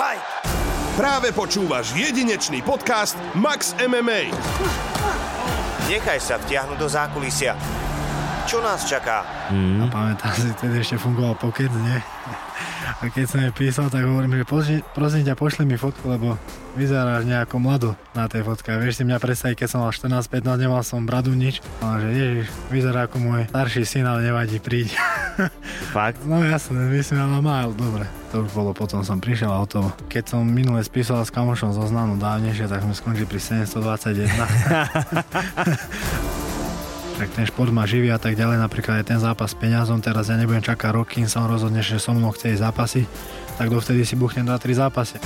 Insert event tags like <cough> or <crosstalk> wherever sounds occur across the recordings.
Fight! Práve počúvaš jedinečný podcast Max MMA. Nechaj sa vtiahnuť do zákulisia. Čo nás čaká? A pamätám si, vtedy ešte fungoval Pocket, nie? A keď som jej písal, tak hovorím, že prosím, prosím ťa, pošli mi fotku, lebo vyzeráš nejako mlado na tej fotke. Vieš si mňa predstaviť, keď som mal 14-15, nemal som bradu nič. A že ježiš, vyzerá ako môj starší syn, ale nevadí, príď. <laughs> <laughs> Fakt? No jasné, myslím, ale mal, dobre. To už bolo, potom som prišiel a hotovo. Keď som minule spísal s kamošom zo znanu dávnejšie, tak sme skončili pri 721. <laughs> tak ten šport ma živí a tak ďalej, napríklad aj ten zápas s peňazom, teraz ja nebudem čakať rok, kým sa on rozhodne, že so mnou chce ísť zápasy, tak dovtedy si buchnem 2-3 zápasy.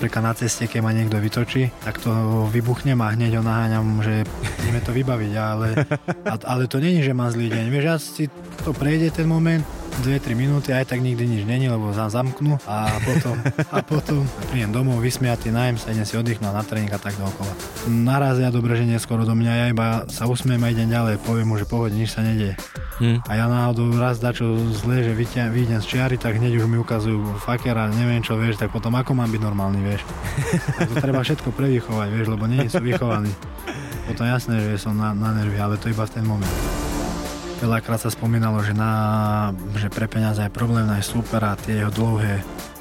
Napríklad na ceste, keď ma niekto vytočí, tak to vybuchnem a hneď ho naháňam, že ideme to vybaviť, ale, <laughs> ale to není, že mám zlý deň. Vieš, ja si to prejde ten moment, 2-3 minúty, aj tak nikdy nič není, lebo za zamknú a potom, a potom prídem domov, vysmiatý, najem sa, idem si oddychnúť na tréning a tak dookola. Narazia dobre, že neskoro do mňa, ja iba sa usmiem a idem ďalej, poviem mu, že pohode, nič sa nedieje. Hm. A ja náhodou raz dačo zle, že vyjdem z čiary, tak hneď už mi ukazujú fakera, neviem čo, vieš, tak potom ako mám byť normálny, vieš. Tak to treba všetko prevychovať, vieš, lebo nie sú vychovaní. Potom jasné, že som na, na nervy, ale to iba v ten moment. Veľakrát sa spomínalo, že, na, že pre peniaze je problém nájsť super a tie jeho dlhé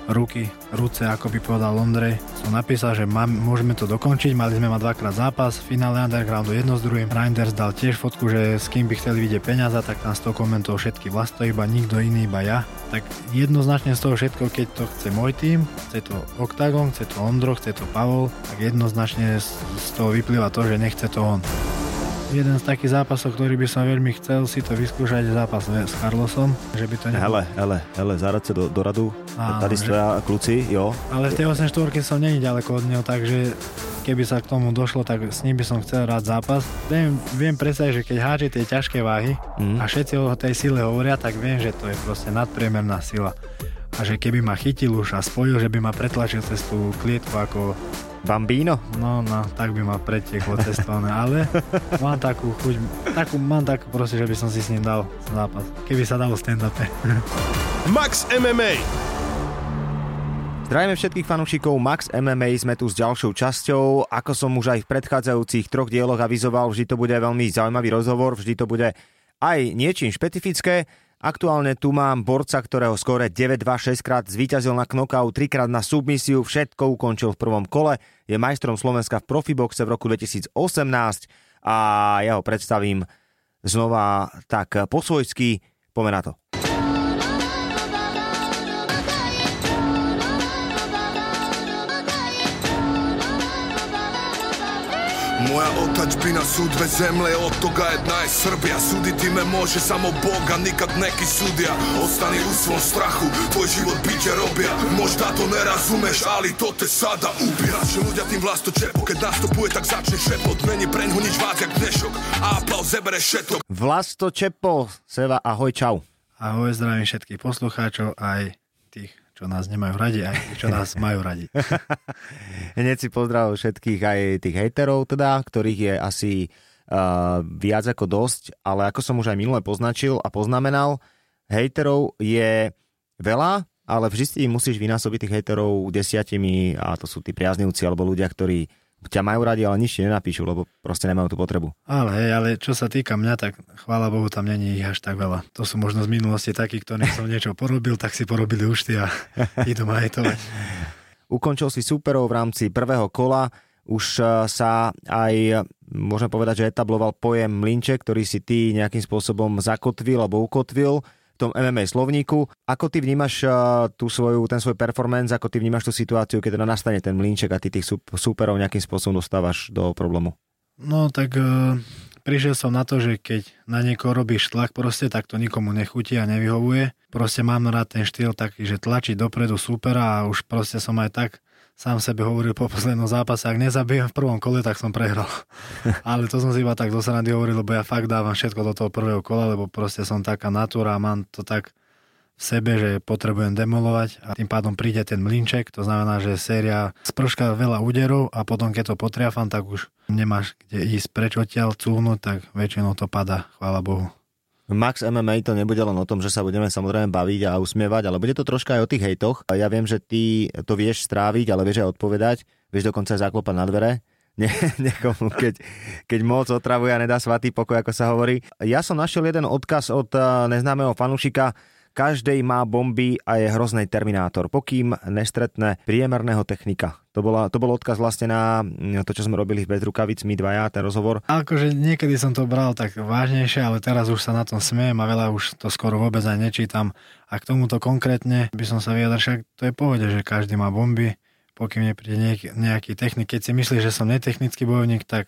ruky, ruce, ako by povedal Londrej. Som napísal, že mám, môžeme to dokončiť, mali sme mať dvakrát zápas, v finále Undergroundu jedno s druhým. Reinders dal tiež fotku, že s kým by chceli vidieť peniaze, tak tam 100 komentov všetky vlasto, iba nikto iný, iba ja. Tak jednoznačne z toho všetko, keď to chce môj tým, chce to Octagon, chce to Ondro, chce to Pavol, tak jednoznačne z toho vyplýva to, že nechce to on. Jeden z takých zápasov, ktorý by som veľmi chcel si to vyskúšať, zápas s Carlosom, že by to nebolo. Hele, hele, hele, zárať sa do, do radu. Áno, Tady že- stoja kluci, jo. Ale v tej 8 štvorke som není ďaleko od neho, takže keby sa k tomu došlo, tak s ním by som chcel rád zápas. Viem, viem predstaviť, že keď háže tie ťažké váhy Mm. a všetci o tej sile hovoria, tak viem, že to je proste nadpriemerná sila. A že keby ma chytil už a spojil, že by ma pretlačil cez tú klietku ako, Bambino? no, no, tak by ma pretieklo cestované, ale mám takú chuť, takú, mám takú proste, že by som si s ním dal zápas. Keby sa dalo stand-upe. Max MMA. Zdravíme všetkých fanúšikov Max MMA, sme tu s ďalšou časťou. Ako som už aj v predchádzajúcich troch dieloch avizoval, vždy to bude veľmi zaujímavý rozhovor, vždy to bude aj niečím špecifické. Aktuálne tu mám borca, ktorého skore 9-2 6 krát zvíťazil na knockout, 3 krát na submisiu, všetko ukončil v prvom kole, je majstrom Slovenska v profiboxe v roku 2018 a ja ho predstavím znova tak po svojsky, poďme na to. Moja otačbina sú dve zemle, od toga jedna je Srbija Suditi me može samo Boga, nikad neki sudija Ostani u svom strahu, tvoj život bit će robija Možda to ne razumeš, ali to te sada ubija Naši ľudia tým vlasto čepo, keď nastupuje tak začne šepot. Meni preňhu nič vác jak dnešok, a aplauz zebere šetok. Vlasto Čepo, Seva, ahoj, čau. Ahoj, zdravím všetkých poslucháčov, aj tých, čo nás nemajú radi, aj čo nás <laughs> majú radi. Hneď si pozdravujem všetkých aj tých hejterov teda, ktorých je asi uh, viac ako dosť, ale ako som už aj minule poznačil a poznamenal, hejterov je veľa, ale vždy si musíš vynásobiť tých hejterov desiatimi a to sú tí priaznivci alebo ľudia, ktorí ťa majú radi, ale nič ti nenapíšu, lebo proste nemajú tú potrebu. Ale hej, ale čo sa týka mňa, tak chvála Bohu, tam není ich až tak veľa. To sú možno z minulosti takí, ktorým som niečo porobil, tak si porobili účty a <laughs> idú ma hejtovať. Ukončil si superov v rámci prvého kola, už eh, sa aj, môžem povedať, že etabloval pojem mlinče, ktorý si ty nejakým spôsobom zakotvil alebo ukotvil tom MMA slovníku. Ako ty vnímaš eh, tú svoju, ten svoj performance, ako ty vnímaš tú situáciu, keď teda nastane ten mlinček a ty tých superov nejakým spôsobom dostávaš do problému? No tak e, prišiel som na to, že keď na niekoho robíš tlak proste, tak to nikomu nechutí a nevyhovuje. Proste mám rád ten štýl taký, že tlačiť dopredu supera a už proste som aj tak sám sebe hovoril po poslednom zápase, ak nezabijem v prvom kole, tak som prehral. <laughs> Ale to som si iba tak do srandy hovoril, lebo ja fakt dávam všetko do toho prvého kola, lebo proste som taká natúra a mám to tak v sebe, že potrebujem demolovať a tým pádom príde ten mlinček, to znamená, že séria sprška veľa úderov a potom keď to potriafam, tak už nemáš kde ísť preč odtiaľ, cúvnuť, tak väčšinou to padá, chvála Bohu. Max MMA to nebude len o tom, že sa budeme samozrejme baviť a usmievať, ale bude to troška aj o tých hejtoch. Ja viem, že ty to vieš stráviť, ale vieš aj odpovedať. Vieš dokonca aj zaklopať na dvere. <laughs> Nie, niekomu, keď, keď moc otravuje a nedá svatý pokoj, ako sa hovorí. Ja som našiel jeden odkaz od eh, neznámeho fanúšika, každej má bomby a je hrozný terminátor, pokým nestretne priemerného technika. To, bola, to bol odkaz vlastne na to, čo sme robili v Bezrukavic, my dvaja, ten rozhovor. Akože niekedy som to bral tak vážnejšie, ale teraz už sa na tom smiem a veľa už to skoro vôbec aj nečítam. A k tomuto konkrétne by som sa vyjadril, však to je pohode, že každý má bomby, pokým nepríde nejaký, nejaký technik. Keď si myslíš, že som netechnický bojovník, tak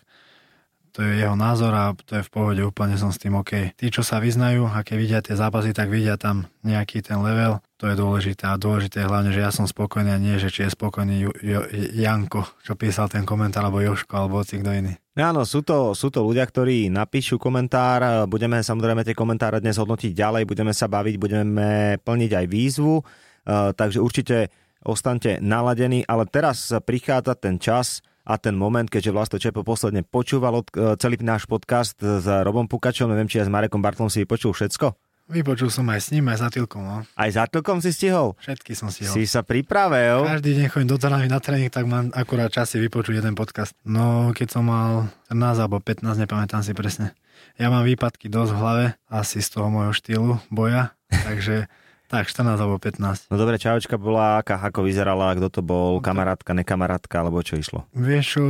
to je jeho názor a to je v pohode, úplne som s tým OK. Tí, čo sa vyznajú a keď vidia tie zápasy, tak vidia tam nejaký ten level, to je dôležité a dôležité je hlavne, že ja som spokojný a nie, že či je spokojný Ju, jo, Janko, čo písal ten komentár, alebo Joško, alebo hoci kto iný. Áno, sú to, sú to ľudia, ktorí napíšu komentár, budeme samozrejme tie komentáre dnes hodnotiť ďalej, budeme sa baviť, budeme plniť aj výzvu, uh, takže určite ostaňte naladení, ale teraz prichádza ten čas, a ten moment, keďže Vlasto Čepo posledne počúval od, e, celý náš podcast s Robom Pukačom, neviem, či aj s Marekom Bartlom si vypočul všetko? Vypočul som aj s ním, aj za Tilkom. No. Aj za Tilkom si stihol? Všetky som stihol. Si sa pripravil? Každý deň chodím do Trnavy na tréning, tak mám akurát čas si vypočuť jeden podcast. No, keď som mal 14 alebo 15, nepamätám si presne. Ja mám výpadky dosť v hlave, asi z toho môjho štýlu boja, <laughs> takže tak, 14 alebo 15. No dobre, čajočka bola aká, ako vyzerala, kto to bol, kamarátka, nekamarátka, alebo čo išlo? Vieš čo,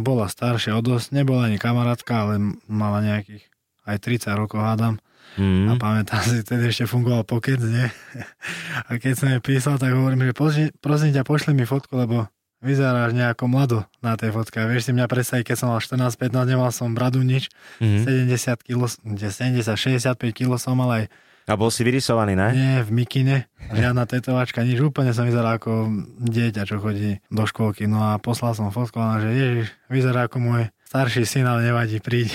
bola staršia o dosť, nebola ani kamarátka, ale mala nejakých aj 30 rokov hádam. Mm. A pamätám si, vtedy ešte fungoval pokec, nie? A keď som jej písal, tak hovorím, že prosím, prosím ťa, pošli mi fotku, lebo vyzeráš nejako mlado na tej fotke. A vieš si mňa predstaviť, keď som mal 14-15, nemal som bradu nič, mm. 70 kg, 70-65 kg som mal aj a bol si vyrysovaný, ne? Nie, v mikine. Žiadna tetovačka, nič. Úplne som vyzeral ako dieťa, čo chodí do školky. No a poslal som fotku a že ježiš, vyzerá ako môj starší syn, ale nevadí, príď.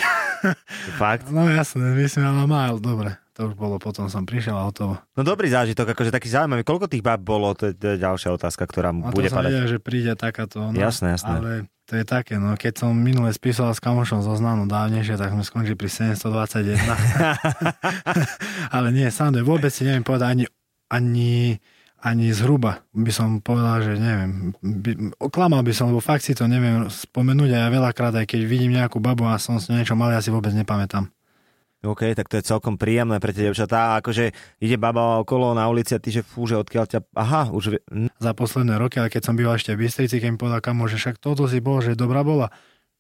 <laughs> Fakt? No jasne, myslím, ale mal, dobre. To už bolo, potom som prišiel a hotovo. No dobrý zážitok, akože taký zaujímavý. Koľko tých bab bolo, to je, to je ďalšia otázka, ktorá a bude padať. Vedel, že príde takáto. No, jasné, jasné. Ale to je také, no keď som minule spísal s kamošom zo znanu dávnejšie, tak sme skončili pri 721. <laughs> Ale nie, sám vôbec si neviem povedať ani, ani, ani zhruba by som povedal, že neviem, by, oklamal by som, lebo fakt si to neviem spomenúť a ja veľakrát, aj keď vidím nejakú babu a som s niečo mal, ja si vôbec nepamätám. OK, tak to je celkom príjemné pre tie devčatá. Akože ide baba okolo na ulici a ty, že fú, že odkiaľ ťa... Aha, už... vie- hm, Za posledné roky, ale keď som býval ešte v Bystrici, keď mi povedal kamo, že však toto si bol, že dobrá bola.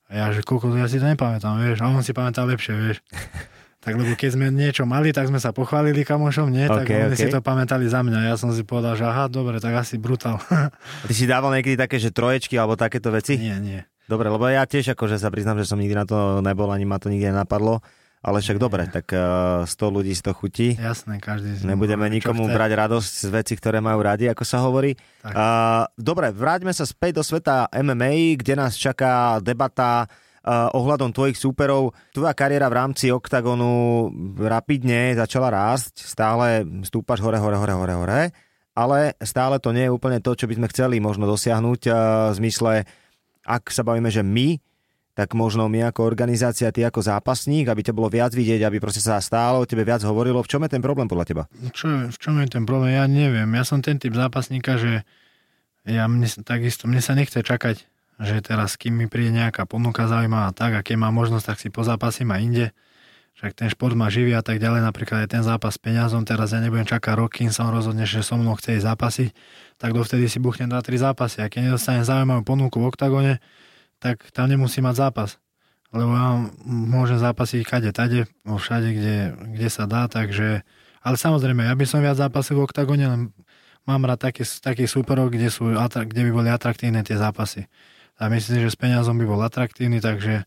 A ja, že koľko, ja si to nepamätám, vieš. A on si pamätá lepšie, vieš. <laughs> Tak lebo keď sme niečo mali, tak sme sa pochválili kamošom, nie? Tak OK, oni OK. si to pamätali za mňa. Ja som si povedal, že aha, dobre, tak asi brutál. <laughs> A ty si dával niekedy také, že troječky alebo takéto veci? nie, nie. Dobre, lebo ja tiež akože sa priznám, že som nikdy na to nebol, ani ma to nikdy nenapadlo. Ale však dobre, tak uh, 100 ľudí z to chutí. Jasné, každý si Nebudeme čo nikomu brať radosť z veci, ktoré majú radi, ako sa hovorí. Tak. Uh, dobre, vráťme sa späť do sveta MMA, kde nás čaká debata uh, ohľadom tvojich súperov. Tvoja kariéra v rámci OKTAGONu rapidne začala rásť, stále stúpaš hore, hore, hore, hore, hore, ale stále to nie je úplne to, čo by sme chceli možno dosiahnuť uh, v zmysle, ak sa bavíme, že my tak možno my ako organizácia, ty ako zápasník, aby ťa bolo viac vidieť, aby proste sa stále o tebe viac hovorilo. V čom je ten problém podľa teba? Čo, v čom je ten problém? Ja neviem. Ja som ten typ zápasníka, že ja mne, takisto, mne sa nechce čakať, že teraz kým mi príde nejaká ponuka zaujímavá tak a keď mám možnosť, tak si pozápasím aj inde. Však ten šport ma živí a tak ďalej, napríklad aj ten zápas s peňazom, teraz ja nebudem čakať rok, kým sa rozhodne, že so mnou chce ísť zápasiť, tak dovtedy si buchnem 2-3 zápasy a keď nedostanem zaujímavú ponuku v oktagone, tak tam nemusím mať zápas. Lebo ja môžem zápasiť kade, tade, vo všade, kde, kde sa dá, takže... Ale samozrejme, ja by som viac zápasil v oktagone, len mám rád taký, takých súperov, kde, sú, kde by boli atraktívne tie zápasy. A myslím si, že s peniazom by bol atraktívny, takže,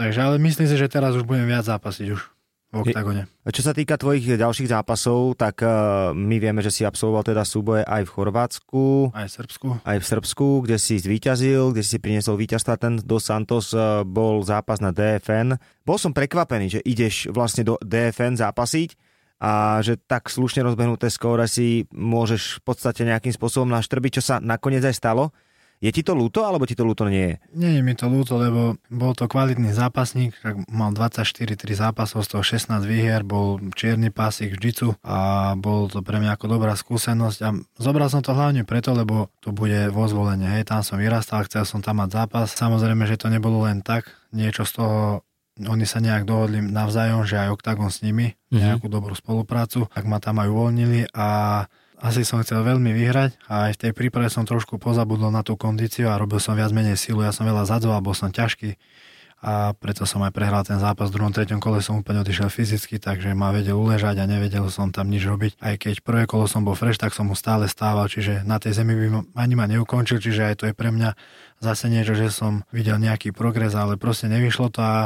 takže ale myslím si, že teraz už budem viac zápasiť už v oktagone. Čo sa týka tvojich ďalších zápasov, tak uh, my vieme, že si absolvoval teda súboje aj v Chorvátsku, Aj v Srbsku. aj v Srbsku, kde si zvíťazil, kde si priniesol víťazstva. Ten do Santos uh, bol zápas na DFN. Bol som prekvapený, že ideš vlastne do DFN zápasiť a že tak slušne rozbehnuté skóre si môžeš v podstate nejakým spôsobom naštrbiť, čo sa nakoniec aj stalo. Je ti to ľúto, alebo ti to ľúto nie je? Nie je mi to ľúto, lebo bol to kvalitný zápasník, tak mal 24-3 zápasov, z toho 16 výhier, bol čierny pásik v jiu a bol to pre mňa ako dobrá skúsenosť a zobral som to hlavne preto, lebo to bude vo zvolenie, hej, tam som vyrastal, chcel som tam mať zápas, samozrejme, že to nebolo len tak, niečo z toho oni sa nejak dohodli navzájom, že aj Octagon s nimi, mm-hmm. nejakú dobrú spoluprácu, tak ma tam aj uvoľnili a asi som chcel veľmi vyhrať a aj v tej príprave som trošku pozabudol na tú kondíciu a robil som viac menej silu. Ja som veľa zadzoval, bol som ťažký a preto som aj prehral ten zápas. V druhom, treťom kole som úplne odišiel fyzicky, takže ma vedel uležať a nevedel som tam nič robiť. Aj keď prvé kolo som bol fresh, tak som mu stále stával, čiže na tej zemi by ani ma neukončil, čiže aj to je pre mňa zase niečo, že som videl nejaký progres, ale proste nevyšlo to a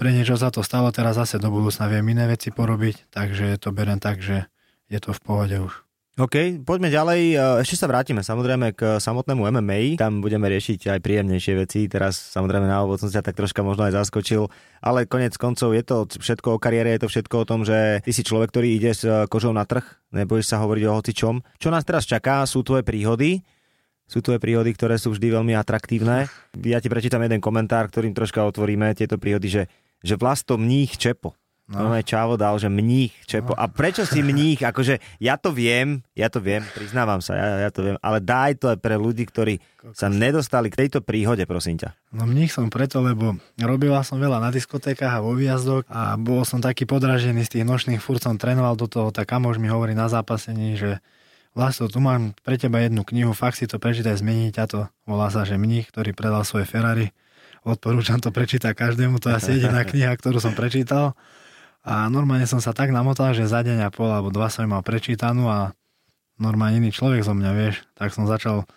pre niečo sa to stalo, teraz zase do budúcna viem iné veci porobiť, takže to berem tak, že je to v pohode už. OK, poďme ďalej. E, ešte sa vrátime samozrejme k samotnému MMA. Tam budeme riešiť aj príjemnejšie veci. Teraz samozrejme na úvod som sa tak troška možno aj zaskočil, ale konec koncov je to všetko o kariére, je to všetko o tom, že ty si človek, ktorý ide s kožou na trh, nebojíš sa hovoriť o hocičom. Čo nás teraz čaká, sú tvoje príhody. Sú tvoje príhody, ktoré sú vždy veľmi atraktívne. Ja ti prečítam jeden komentár, ktorým troška otvoríme tieto príhody, že, že vlasto mních Čepo. No. no Čavo dal, že mních, čepo. No. A prečo si mních? Akože ja to viem, ja to viem, priznávam sa, ja, ja to viem, ale daj to aj pre ľudí, ktorí sa nedostali k tejto príhode, prosím ťa. No mních som preto, lebo robila som veľa na diskotékach a vo výjazdoch a bol som taký podražený z tých nočných furt som trénoval do toho, tak kamož mi hovorí na zápasení, že Vlasto, tu mám pre teba jednu knihu, fakt si to prečítaj, zmení ťa to. Volá sa, že mních, ktorý predal svoje Ferrari. Odporúčam to prečítať každému, to je asi jediná <laughs> kniha, ktorú som prečítal. A normálne som sa tak namotal, že za deň a pol alebo dva som mal prečítanú a normálne iný človek zo mňa, vieš. Tak som začal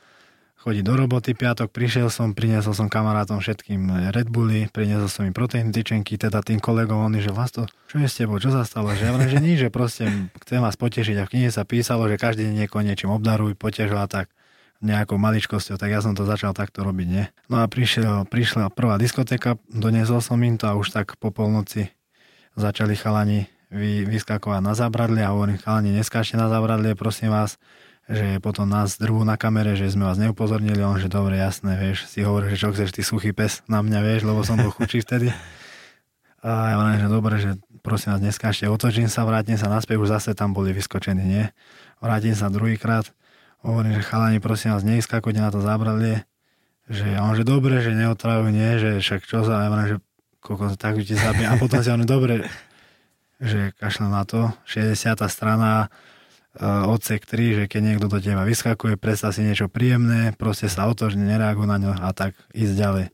chodiť do roboty, piatok prišiel som, priniesol som kamarátom všetkým Red Bulli, priniesol som im proteín tyčenky, teda tým kolegom, oni, že vlasto, čo je s tebou, čo sa stalo, že ja vrem, že nič, že proste chcem vás potešiť a v knihe sa písalo, že každý deň niekoho niečím obdaruj, potežil a tak nejakou maličkosťou, tak ja som to začal takto robiť, nie? No a prišiel, prišla prvá diskotéka, doniesol som im to a už tak po polnoci začali chalani vy, vyskakovať na zábradlie a hovorím, chalani, neskáčte na zábradlie, prosím vás, že potom nás drvú na kamere, že sme vás neupozornili, on, že dobre, jasné, vieš, si hovorí, že čo chceš, ty suchý pes na mňa, vieš, lebo som bol chučí vtedy. A ja hovorím, že dobre, že prosím vás, neskáčte, otočím sa, vrátim sa naspäť, už zase tam boli vyskočení, nie? Vrátim sa druhýkrát, hovorím, že chalani, prosím vás, nevyskakujte na to zábradlie, že on, že dobre, že neotravujú, nie, že však čo sa, ja hovorím, že koľko tak ti zabije. A potom si on, dobre, že kašľa na to, 60. strana, uh, odsek 3, že keď niekto do teba vyskakuje, predstav si niečo príjemné, proste sa otočne, nereaguj na ňo a tak ísť ďalej.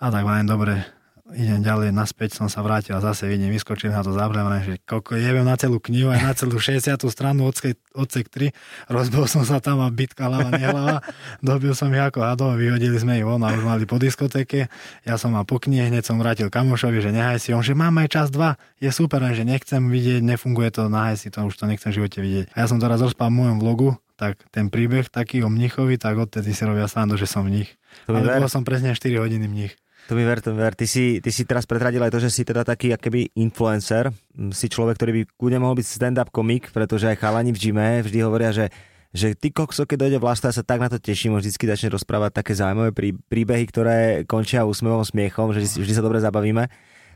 A tak len dobre, idem ďalej, naspäť som sa vrátil a zase vidím, vyskočil na to zábrem, že koľko jeviem na celú knihu, aj na celú 60. stranu odsek, odsek 3, rozbil som sa tam a bitka hlava, nehlava, dobil som ich ako hadov, vyhodili sme ich von a už mali po diskotéke, ja som mal po knihe, hneď som vrátil kamošovi, že nehaj si, on, že mám aj čas 2, je super, že nechcem vidieť, nefunguje to, nahaj si to, už to nechcem v živote vidieť. A ja som teraz rozpal v mojom vlogu, tak ten príbeh taký o mnichovi, tak odtedy si robia srandu, že som mních. Ale bol som presne 4 hodiny mních. To mi ver, to mi ver. Ty si, ty si teraz pretradil aj to, že si teda taký akoby influencer. Si človek, ktorý by kľudne mohol byť stand-up komik, pretože aj chalani v gyme vždy hovoria, že že ty kokso, keď dojde vlast, ja sa tak na to teším, vždy začne rozprávať také zaujímavé príbehy, ktoré končia úsmevom, smiechom, že vždy sa dobre zabavíme.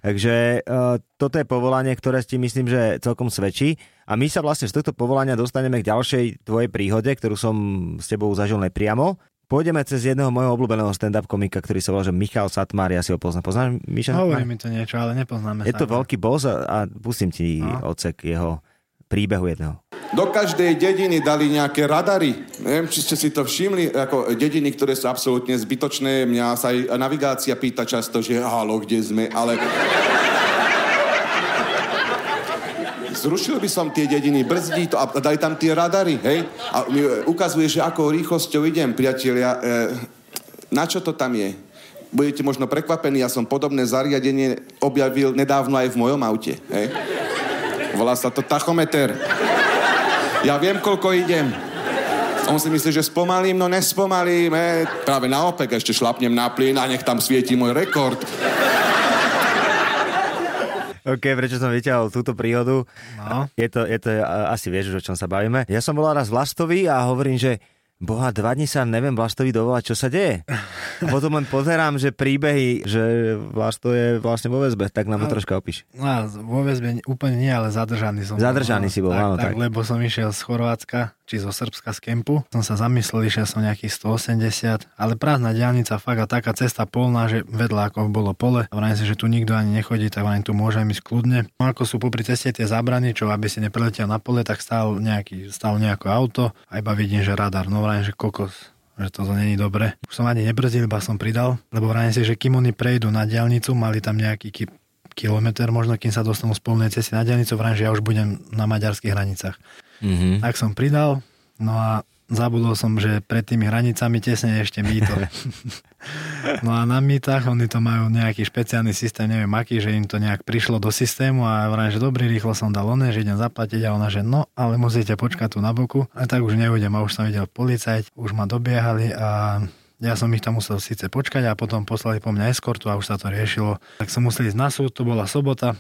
Takže uh, toto je povolanie, ktoré ti myslím, že celkom svedčí. A my sa vlastne z tohto povolania dostaneme k ďalšej tvojej príhode, ktorú som s tebou zažil nepriamo. Pôjdeme cez jedného môjho obľúbeného stand-up komika, ktorý sa volá, že Michal Satmar, ja si ho poznám. Poznáš Miša? Hovorí mi to niečo, ale nepoznáme Je to veľký boss a, a pustím ti no. odsek jeho príbehu jedného. Do každej dediny dali nejaké radary. Neviem, či ste si to všimli, ako dediny, ktoré sú absolútne zbytočné. Mňa sa aj navigácia pýta často, že halo, kde sme, ale zrušil by som tie dediny, brzdí to a daj tam tie radary, hej? A e, ukazuje, že akou rýchlosťou idem, priatelia. E, na čo to tam je? Budete možno prekvapení, ja som podobné zariadenie objavil nedávno aj v mojom aute, hej? Volá sa to tachometer. Ja viem, koľko idem. On si myslí, že spomalím, no nespomalím. He. Práve naopak, ešte šlapnem na plyn a nech tam svieti môj rekord. OK, prečo som vyťahol túto príhodu? No. Je to, je to, asi vieš, o čom sa bavíme. Ja som bol raz Vlastovi a hovorím, že Boha, dva dní sa neviem Vlastovi dovolať, čo sa deje. A potom len pozerám, že príbehy, že Vlasto je vlastne vo väzbe, tak nám to troška opíš. No vo väzbe úplne nie, ale zadržaný som. Zadržaný si bol, tak, áno, tak, tak. lebo som išiel z Chorvátska, či zo Srbska z kempu. Som sa zamyslel, išiel som nejakých 180, ale prázdna diálnica, fakt a taká cesta polná, že vedľa ako bolo pole. A vrajím si, že tu nikto ani nechodí, tak vrajím tu môžem ísť kľudne. No ako sú popri ceste tie zábrany, čo aby si nepreletel na pole, tak stál nejaký, stál nejaké auto a iba vidím, že radar. No vrajím, že kokos, že toto není dobre. Už som ani nebrzdil, iba som pridal, lebo vrajím si, že kým oni prejdú na diálnicu, mali tam nejaký ki- kilometr možno, kým sa dostanú z polnej cesty na diálnicu, vrajím, že ja už budem na maďarských hranicách. Mhm. Tak som pridal, no a zabudol som, že pred tými hranicami tesne ešte mýto. <laughs> no a na mýtach oni to majú nejaký špeciálny systém, neviem aký, že im to nejak prišlo do systému a vrajím, že dobrý, rýchlo som dal oné, že idem zaplatiť a ona, že no, ale musíte počkať tu na boku. A tak už neudem a už som videl policajt, už ma dobiehali a ja som ich tam musel síce počkať a potom poslali po mňa eskortu a už sa to riešilo. Tak som musel ísť na súd, to bola sobota,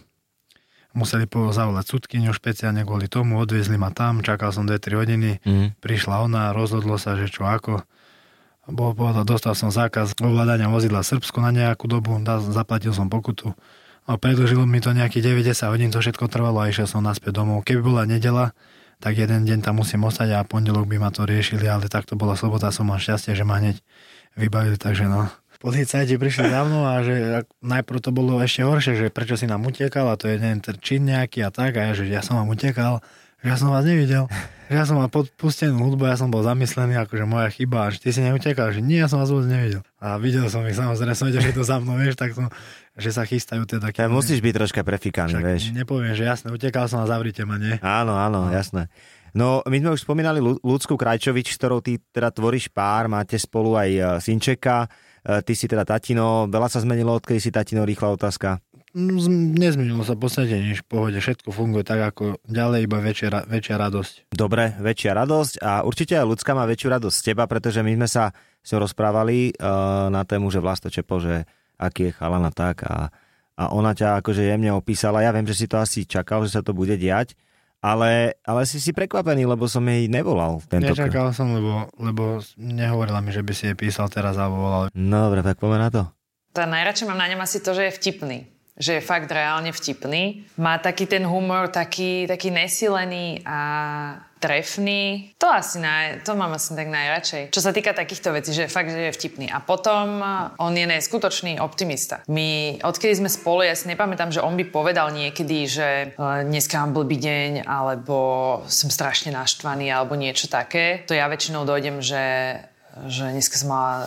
museli zavolať sudkyňu špeciálne kvôli tomu, odviezli ma tam, čakal som 2-3 hodiny, Mhm. prišla ona, rozhodlo sa, že čo ako. Bol, bol, dostal som zákaz ovládania vozidla Srbsku na nejakú dobu, zaplatil som pokutu. No, predlžilo mi to nejakých 90 hodín, to všetko trvalo a išiel som naspäť domov. Keby bola nedela, tak jeden deň tam musím ostať a pondelok by ma to riešili, ale tak to bola sobota, som mal šťastie, že ma hneď vybavili, takže no. Policajti prišli za mnou a že najprv to bolo ešte horšie, že prečo si nám utekal a to je ten čin nejaký a tak a ja, že ja som vám utekal, že ja som vás nevidel, že ja som mal podpustenú hudbu, ja som bol zamyslený, akože moja chyba, a že ty si neutekal, že nie, ja som vás vôbec nevidel. A videl som ich, samozrejme som vedel, že to za mnou, vieš, tak som, že sa chystajú teda. Ja musíš byť troška prefikaný, vieš. nepoviem, že jasne, utekal som a zavrite ma, nie? Áno, áno, jasné. No, my sme už spomínali Ľudsku Krajčovič, s ktorou ty teda tvoríš pár, máte spolu aj e, synčeka, ty si teda tatino, veľa sa zmenilo, odkedy si tatino, rýchla otázka. Mm, Nezmenilo sa v podstate nič, v pohode, všetko funguje tak ako ďalej, iba väčšia, väčšia radosť. Dobre, väčšia radosť a určite aj ľudská má väčšiu radosť z teba, pretože my sme sa s ňou rozprávali uh, na tému, že Vlasto Čepo, že aký je chalana tak a, a ona ťa akože jemne opísala. Ja viem, že si to asi čakal, že sa to bude diať, ale, ale si si prekvapený, lebo som jej nevolal tento Nečakal som, lebo, lebo nehovorila mi, že by si jej písal teraz alebo volal. No, dobre, tak poďme na to. Tá najradšej mám na ňom asi to, že je vtipný. Že je fakt reálne vtipný. Má taký ten humor, taký, taký nesilený a trefný. To asi naj, to mám asi tak najradšej. Čo sa týka takýchto vecí, že fakt, že je vtipný. A potom on je neskutočný optimista. My, odkedy sme spolu, ja si nepamätám, že on by povedal niekedy, že eh, dneska mám blbý deň, alebo som strašne naštvaný, alebo niečo také. To ja väčšinou dojdem, že že dneska som mala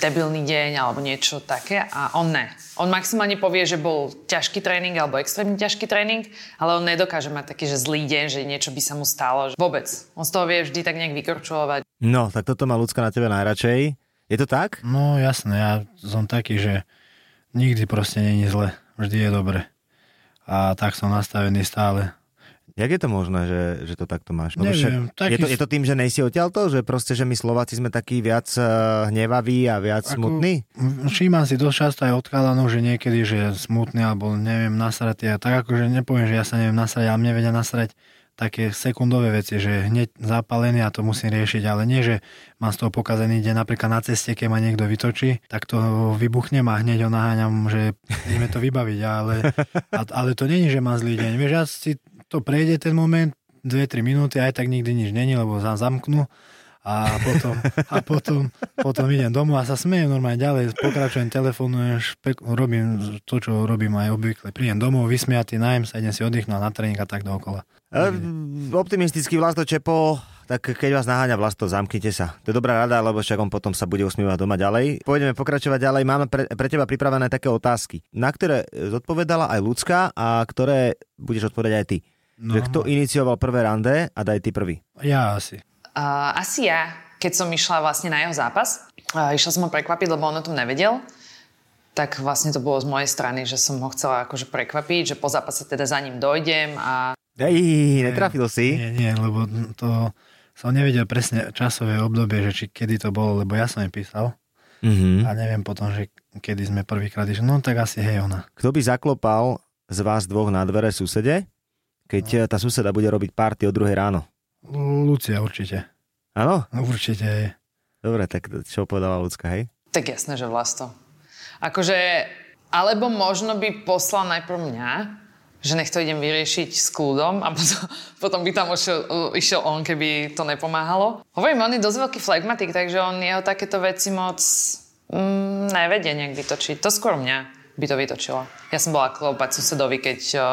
debilný deň alebo niečo také a on ne. On maximálne povie, že bol ťažký tréning alebo extrémne ťažký tréning, ale on nedokáže mať taký, že zlý deň, že niečo by sa mu stalo. Vôbec. On z toho vie vždy tak nejak vykorčulovať. No, tak toto má ľudská na tebe najradšej. Je to tak? No jasné, ja som taký, že nikdy proste není zle, vždy je dobre. A tak som nastavený stále. Jak je to možné, že, že to takto máš? Lebo Neviem, však taký je, to, je to tým, že nejsi odtiaľto? Že proste, že my Slováci sme takí viac uh, hnevaví a viac Ako- smutní? Všímam si dosť často aj od chalanov, že niekedy, že smutný alebo neviem nasrať. A tak akože nepoviem, že ja sa neviem nasrať, ale mne vedia nasrať také sekundové veci, že hneď zapálený a to musím riešiť, ale nie, že mám z toho pokazený deň napríklad na ceste, keď ma niekto vytočí, tak to vybuchnem a hneď ho naháňam, že ideme to vybaviť, ale, ale to není, že mám zlý deň. Vieš, ja si to prejde ten moment, 2-3 minúty, aj tak nikdy nič není, lebo za zamknú a potom, a potom, potom idem domov a sa smejem normálne ďalej, pokračujem, telefonujem, špek, robím to, čo robím aj obvykle. Prídem domov, vysmiatý, najem sa, idem si oddychnúť na tréning a tak dookola. E, optimistický Vlasto Čepo, tak keď vás naháňa Vlasto, zamknite sa. To je dobrá rada, lebo však on potom sa bude usmievať doma ďalej. Pôjdeme pokračovať ďalej. Máme pre, pre teba pripravené také otázky, na ktoré zodpovedala aj ľudská a ktoré budeš odpovedať aj ty. No. Že kto inicioval prvé rande a daj ty prvý. Ja asi. Uh, asi ja, keď som išla vlastne na jeho zápas, uh, išla som ho prekvapiť, lebo on o tom nevedel, tak vlastne to bolo z mojej strany, že som ho chcela akože prekvapiť, že po zápase teda za ním dojdem a Ej, netrafil si. Nie, nie, lebo to som nevedel presne časové obdobie, že či kedy to bolo, lebo ja som jej písal Mhm. a neviem potom, že kedy sme prvýkrát išli. No tak asi hej ona. Kto by zaklopal z vás dvoch na dvere susede, keď eh, tá suseda bude robiť party o druhej ráno? Lucia určite. Áno? No určite je. Dobre, tak čo povedala ľudská, hej? Tak jasné, že vlasto. Akože, alebo možno by poslal najprv mňa, že nech to idem vyriešiť s kľudom a <laughs> potom, potom by tam išiel, išiel on, keby to nepomáhalo. Hovorím, on je dosť veľký flegmatik, takže on jeho takéto veci moc mm, nevedie nejak vytočiť. To skôr mňa by to vytočilo. Ja som bola klopať susedovi, keď uh,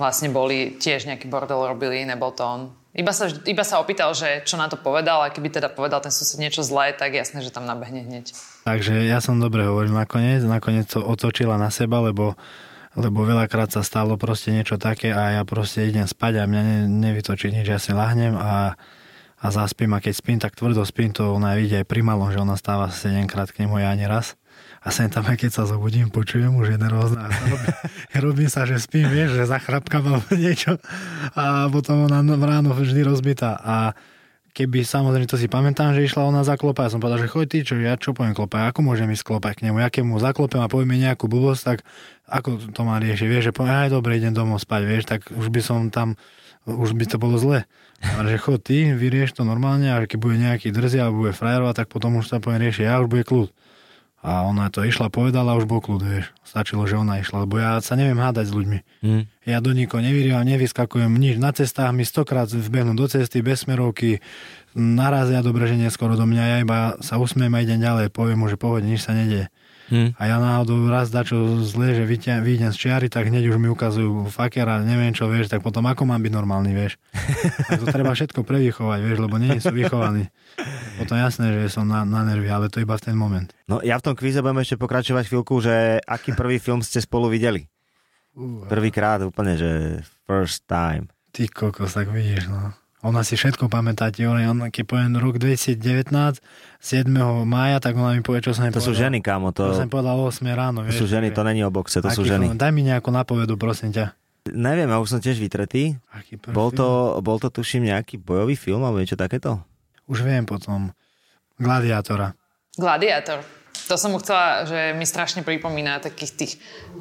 vlastne boli tiež nejaký bordel robili, nebol to on. Iba sa, iba sa opýtal, že čo na to povedal a keby teda povedal ten sused niečo zlé, tak jasné, že tam nabehne hneď. Takže ja som dobre hovoril nakoniec, nakoniec to otočila na seba, lebo lebo veľakrát sa stalo proste niečo také a ja proste idem spať a mňa ne, nevytočí nič, ja si lahnem a, a zaspím a keď spím, tak tvrdo spím, to ona vidie aj pri malom, že ona stáva 7 krát k nemu, ja ani raz. A sem tam, keď sa zobudím, počujem už je nervózna. Robím, robím sa, že spím, vieš, že zachrapkám alebo <laughs> niečo. A potom ona ráno vždy rozbitá. A keby samozrejme to si pamätám, že išla ona zaklopať, ja som povedal, že choď ty, čo ja čo poviem klopať, ako môžem ísť klopať k nemu, ja keď mu zaklopem a poviem nejakú blbosť, tak ako to má riešiť, vieš, že poviem, aj dobre, idem domov spať, vieš, tak už by som tam, už by to bolo zle. Ale že chod ty, vyrieš to normálne a keď bude nejaký drzí alebo bude frajerovať, tak potom už sa poviem riešiť, ja už bude kľud. A ona to išla, povedala, už bol kľud, vieš. Stačilo, že ona išla, lebo ja sa neviem hádať s ľuďmi. Mm. Ja do nikoho nevyrievam, nevyskakujem nič. Na cestách mi stokrát vbehnú do cesty, bez smerovky, narazia dobre, že neskoro do mňa, ja iba sa usmiem a idem ďalej, poviem mu, že pohode, nič sa nedie. Hmm. A ja náhodou raz dačo zle, že vyjdem z čiary, tak hneď už mi ukazujú fakera, neviem čo, vieš, tak potom ako mám byť normálny, vieš. <laughs> Tak to treba všetko prevychovať, vieš, lebo nie sú vychovaní. Potom jasné, že som na, na nervy, ale to iba v ten moment. No ja v tom kvíze budem ešte pokračovať chvíľku, že aký prvý film ste spolu videli? Prvýkrát úplne, že first time. Ty kokos, tak vidíš, no. Ona si všetko pamätá, on, keď poviem rok 2019, 7. mája, tak ona mi povie, čo som To povedal. sú ženy, kámo. To, to som povedal 8 ráno. To vieš, sú ženy, to není o boxe, to sú ženy. Film? Daj mi nejakú napovedu, prosím ťa. Neviem, ja už som tiež vytretý. Bol to, bol to, tuším, nejaký bojový film alebo niečo takéto? Už viem potom. Gladiátora. Gladiátor. To som mu chcela, že mi strašne pripomína takých tých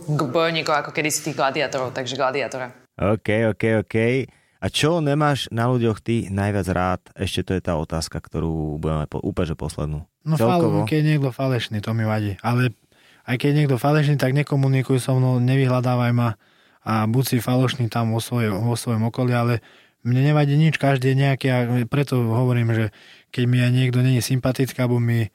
bojovníkov, ako kedysi tých gladiátorov, takže gladiátora. OK, OK, OK. A čo nemáš na ľuďoch ty najviac rád? Ešte to je tá otázka, ktorú budeme po, úplne poslednú. No Celkovo. keď je niekto falešný, to mi vadí. Ale aj keď je niekto falešný, tak nekomunikuj so mnou, nevyhľadávaj ma a buď si falošný tam vo, svoje, vo svojom okolí, ale mne nevadí nič, každý je nejaký a preto hovorím, že keď mi aj niekto není sympatický alebo mi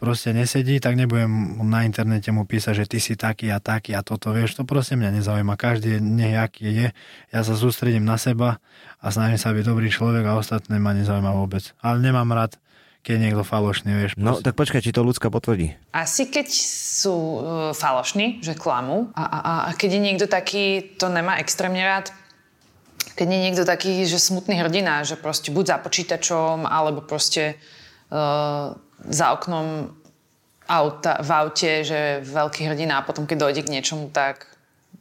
proste nesedí, tak nebudem na internete mu písať, že ty si taký a taký a toto, vieš, to proste mňa nezaujíma. Každý nech aký je, ja sa sústredím na seba a snažím sa byť dobrý človek a ostatné ma nezaujíma vôbec. Ale nemám rád, keď je niekto falošný, vieš. No, tak počkaj, či to ľudská potvrdí. Asi keď sú uh, falošní, že klamú a, a, a keď je niekto taký, to nemá extrémne rád, keď je niekto taký, že smutný hrdina, že proste buď za počítačom, alebo proste uh, za oknom auta, v aute, že veľký hrdina a potom, keď dojde k niečomu, tak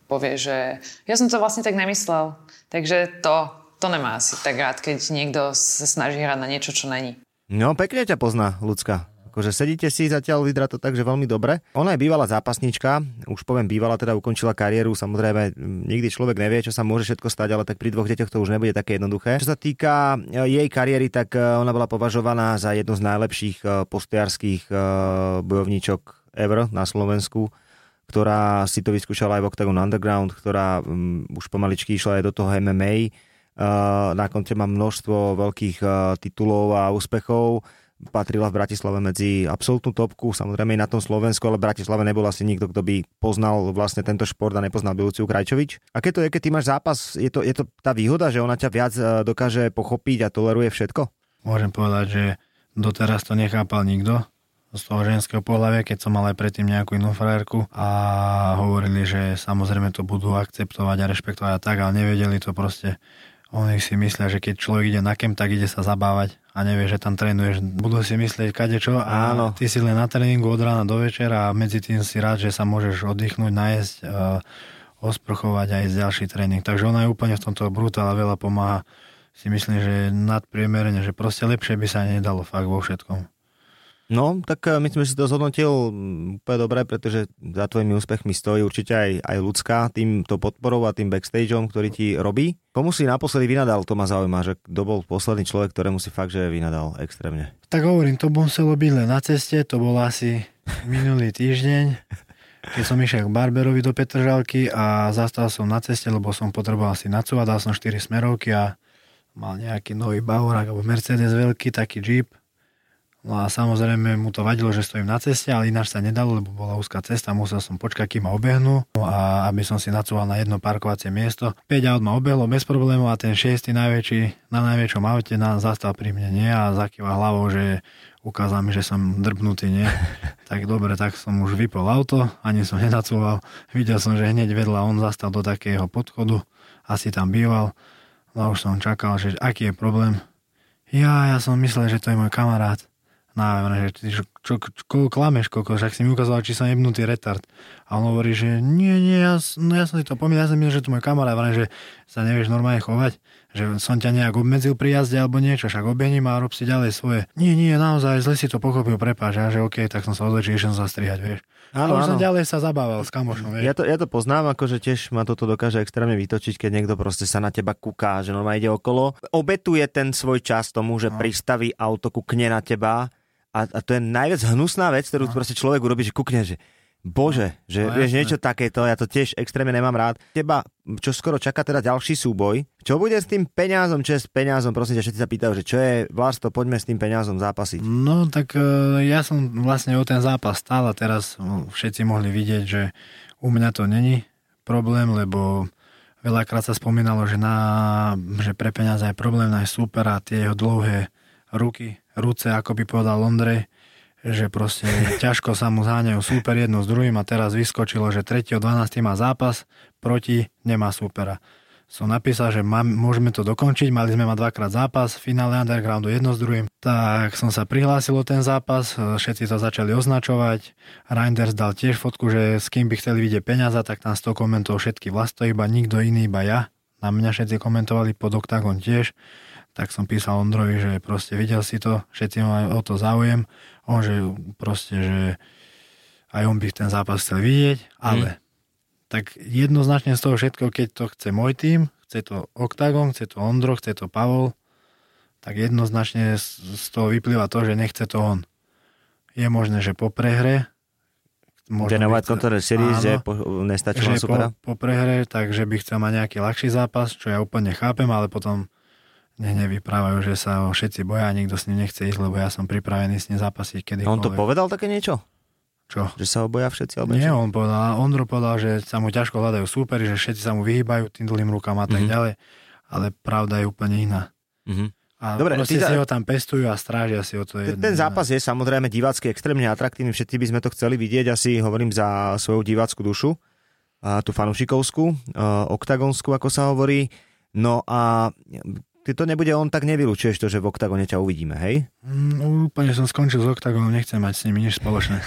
povie, že ja som to vlastne tak nemyslel. Takže to, to nemá asi tak rád, keď niekto sa snaží hrať na niečo, čo není. No, pekne ťa pozná, ľudská. Akože sedíte si zatiaľ, vyzerá to tak, že veľmi dobre. Ona je bývalá zápasnička, už poviem bývala, teda ukončila kariéru, samozrejme nikdy človek nevie, čo sa môže všetko stať, ale tak pri dvoch deťoch to už nebude také jednoduché. Čo sa týka e, jej kariéry, tak e, ona bola považovaná za jednu z najlepších e, postojarských bojovníčok ever na Slovensku ktorá si to vyskúšala aj v Octagon Underground, ktorá um, už pomaličky išla aj do toho MMA. Uh, na konte má množstvo veľkých uh, titulov a úspechov patrila v Bratislave medzi absolútnu topku, samozrejme aj na tom Slovensku, ale v Bratislave nebol asi nikto, kto by poznal vlastne tento šport a nepoznal by Luciu Krajčovič. A keď to je, keď ty máš zápas, je to, je to tá výhoda, že ona ťa viac e, dokáže pochopiť a toleruje všetko? Môžem povedať, že doteraz to nechápal nikto z toho ženského pohľavia, keď som mal aj predtým nejakú inú frajerku a hovorili, že samozrejme to budú akceptovať a rešpektovať a tak, ale nevedeli to proste oni si myslia, že keď človek ide na kem, tak ide sa zabávať a nevie, že tam trénuješ. Budú si myslieť kadečo a Áno. ty si len na tréningu od rána do večera a medzi tým si rád, že sa môžeš oddychnúť, nájsť, uh, osprchovať aj ďalší tréning. Takže ona je úplne v tomto brutál a veľa pomáha. Si myslím, že nadpriemerne, že proste lepšie by sa nedalo fakt vo všetkom. No, tak eh, myslím, že si to zhodnotil mm, úplne dobre, pretože za tvojimi úspechmi stojí určite aj, aj ľudská, týmto podporou a tým backstageom, ktorý ti robí. Komu si naposledy vynadal, to ma zaujíma, že kto bol posledný človek, ktorému si fakt, že vynadal extrémne. Tak hovorím, to muselo byť len na ceste, to bol asi minulý týždeň, keď som išiel k Barberovi do Petržalky a zastal som na ceste, lebo som potreboval si nacúvať, dal som 4 smerovky a mal nejaký nový Bavorák alebo Mercedes veľký, taký Jeep No a samozrejme mu to vadilo, že stojím na ceste, ale ináč sa nedalo, lebo bola úzká cesta, musel som počkať, kým ma obehnú no a aby som si nacúval na jedno parkovacie miesto. 5 aut ma obehlo bez problémov a ten 6. najväčší na najväčšom aute nám zastal pri mne nie a zakýval hlavou, že ukázal mi, že som drbnutý, nie? <laughs> tak dobre, tak som už vypol auto, ani som nenacúval. Videl som, že hneď vedľa on zastal do takého podchodu, asi tam býval. No a už som čakal, že aký je problém. Ja, ja som myslel, že to je môj kamarát No, že čo, čo, čo klameš, koľko, však si mi ukazoval, či som jebnutý retard. A on hovorí, že nie, nie, ja, no ja som si to pomýlil, ja som myslel, že to môj kamarát, vraj, že sa nevieš normálne chovať, že som ťa nejak obmedzil pri jazde alebo niečo, však obehni ma a rob si ďalej svoje. Nie, nie, naozaj, zle si to pochopil, prepáč, a že OK, tak som sa odlečil, že som zastrihať, vieš. Áno, už som ďalej sa zabával s kamošom, vieš. Ja to, ja to poznám, akože tiež ma toto dokáže extrémne vytočiť, keď niekto proste sa na teba kúká, že normálne ide okolo. Obetuje ten svoj čas tomu, že no. pristaví auto, kukne na teba a, a to je najviac hnusná vec, ktorú no. proste človek urobí, že kukne, že Bože, že no, vieš niečo takéto, ja to tiež extrémne nemám rád. Teba, čo skoro čaká teda ďalší súboj. Čo bude s tým peniazom, čo je s peniazom? Prosím ťa, všetci sa pýtajú, že čo je vlasto, poďme s tým peniazom zápasiť. No tak uh, ja som vlastne o ten zápas stál a teraz všetci mohli vidieť, že u mňa to není problém, lebo veľakrát sa spomínalo, že, na, že pre peniaze je problém nájsť super a tie jeho dlhé ruky, ruce, ako by povedal Ondrej, že proste <laughs> ťažko sa mu zháňajú super jedno s druhým a teraz vyskočilo, že 3. 12. má zápas, proti nemá supera. Som napísal, že mám, môžeme to dokončiť, mali sme mať dvakrát zápas, finále undergroundu jedno s druhým. Tak som sa prihlásil o ten zápas, všetci to začali označovať. Reinders dal tiež fotku, že s kým by chceli vidieť peniaza, tak tam 100 komentov všetky vlasto, iba nikto iný, iba ja. Na mňa všetci komentovali pod Octagon tiež tak som písal Ondrovi, že proste videl si to, všetci majú o to záujem, on, že proste, že aj on by ten zápas chcel vidieť, ale mm. tak jednoznačne z toho všetko, keď to chce môj tým, chce to Octagon, chce to Ondro, chce to Pavol, tak jednoznačne z toho vyplýva to, že nechce to on. Je možné, že po prehre Genovať Contender Series, áno, že po, nestačilo supera? Po, po prehre, takže by chcel mať nejaký ľahší zápas, čo ja úplne chápem, ale potom nevyprávajú, že sa ho všetci boja nikto s ním nechce ísť, lebo ja som pripravený s ním zápasiť kedy. On to povedal také niečo? Čo? Že sa ho boja všetci? Alebo Nie, on povedal, Ondro povedal, že sa mu ťažko hľadajú súperi, že všetci sa mu vyhýbajú tým dlhým rukám a tak mm-hmm. ďalej, ale pravda je úplne iná. Mm-hmm. A Dobre, proste si ho tam pestujú a strážia si o to jedno. Ten zápas je samozrejme divácky extrémne atraktívny, všetci by sme to chceli vidieť, asi hovorím za svoju divácku dušu, a tú fanúšikovskú, oktagonskú, ako sa hovorí. No a Ty to nebude on, tak nevylučuješ to, že v oktagone ťa uvidíme, hej? Mm, úplne som skončil s oktagonom, nechcem mať s nimi nič spoločné.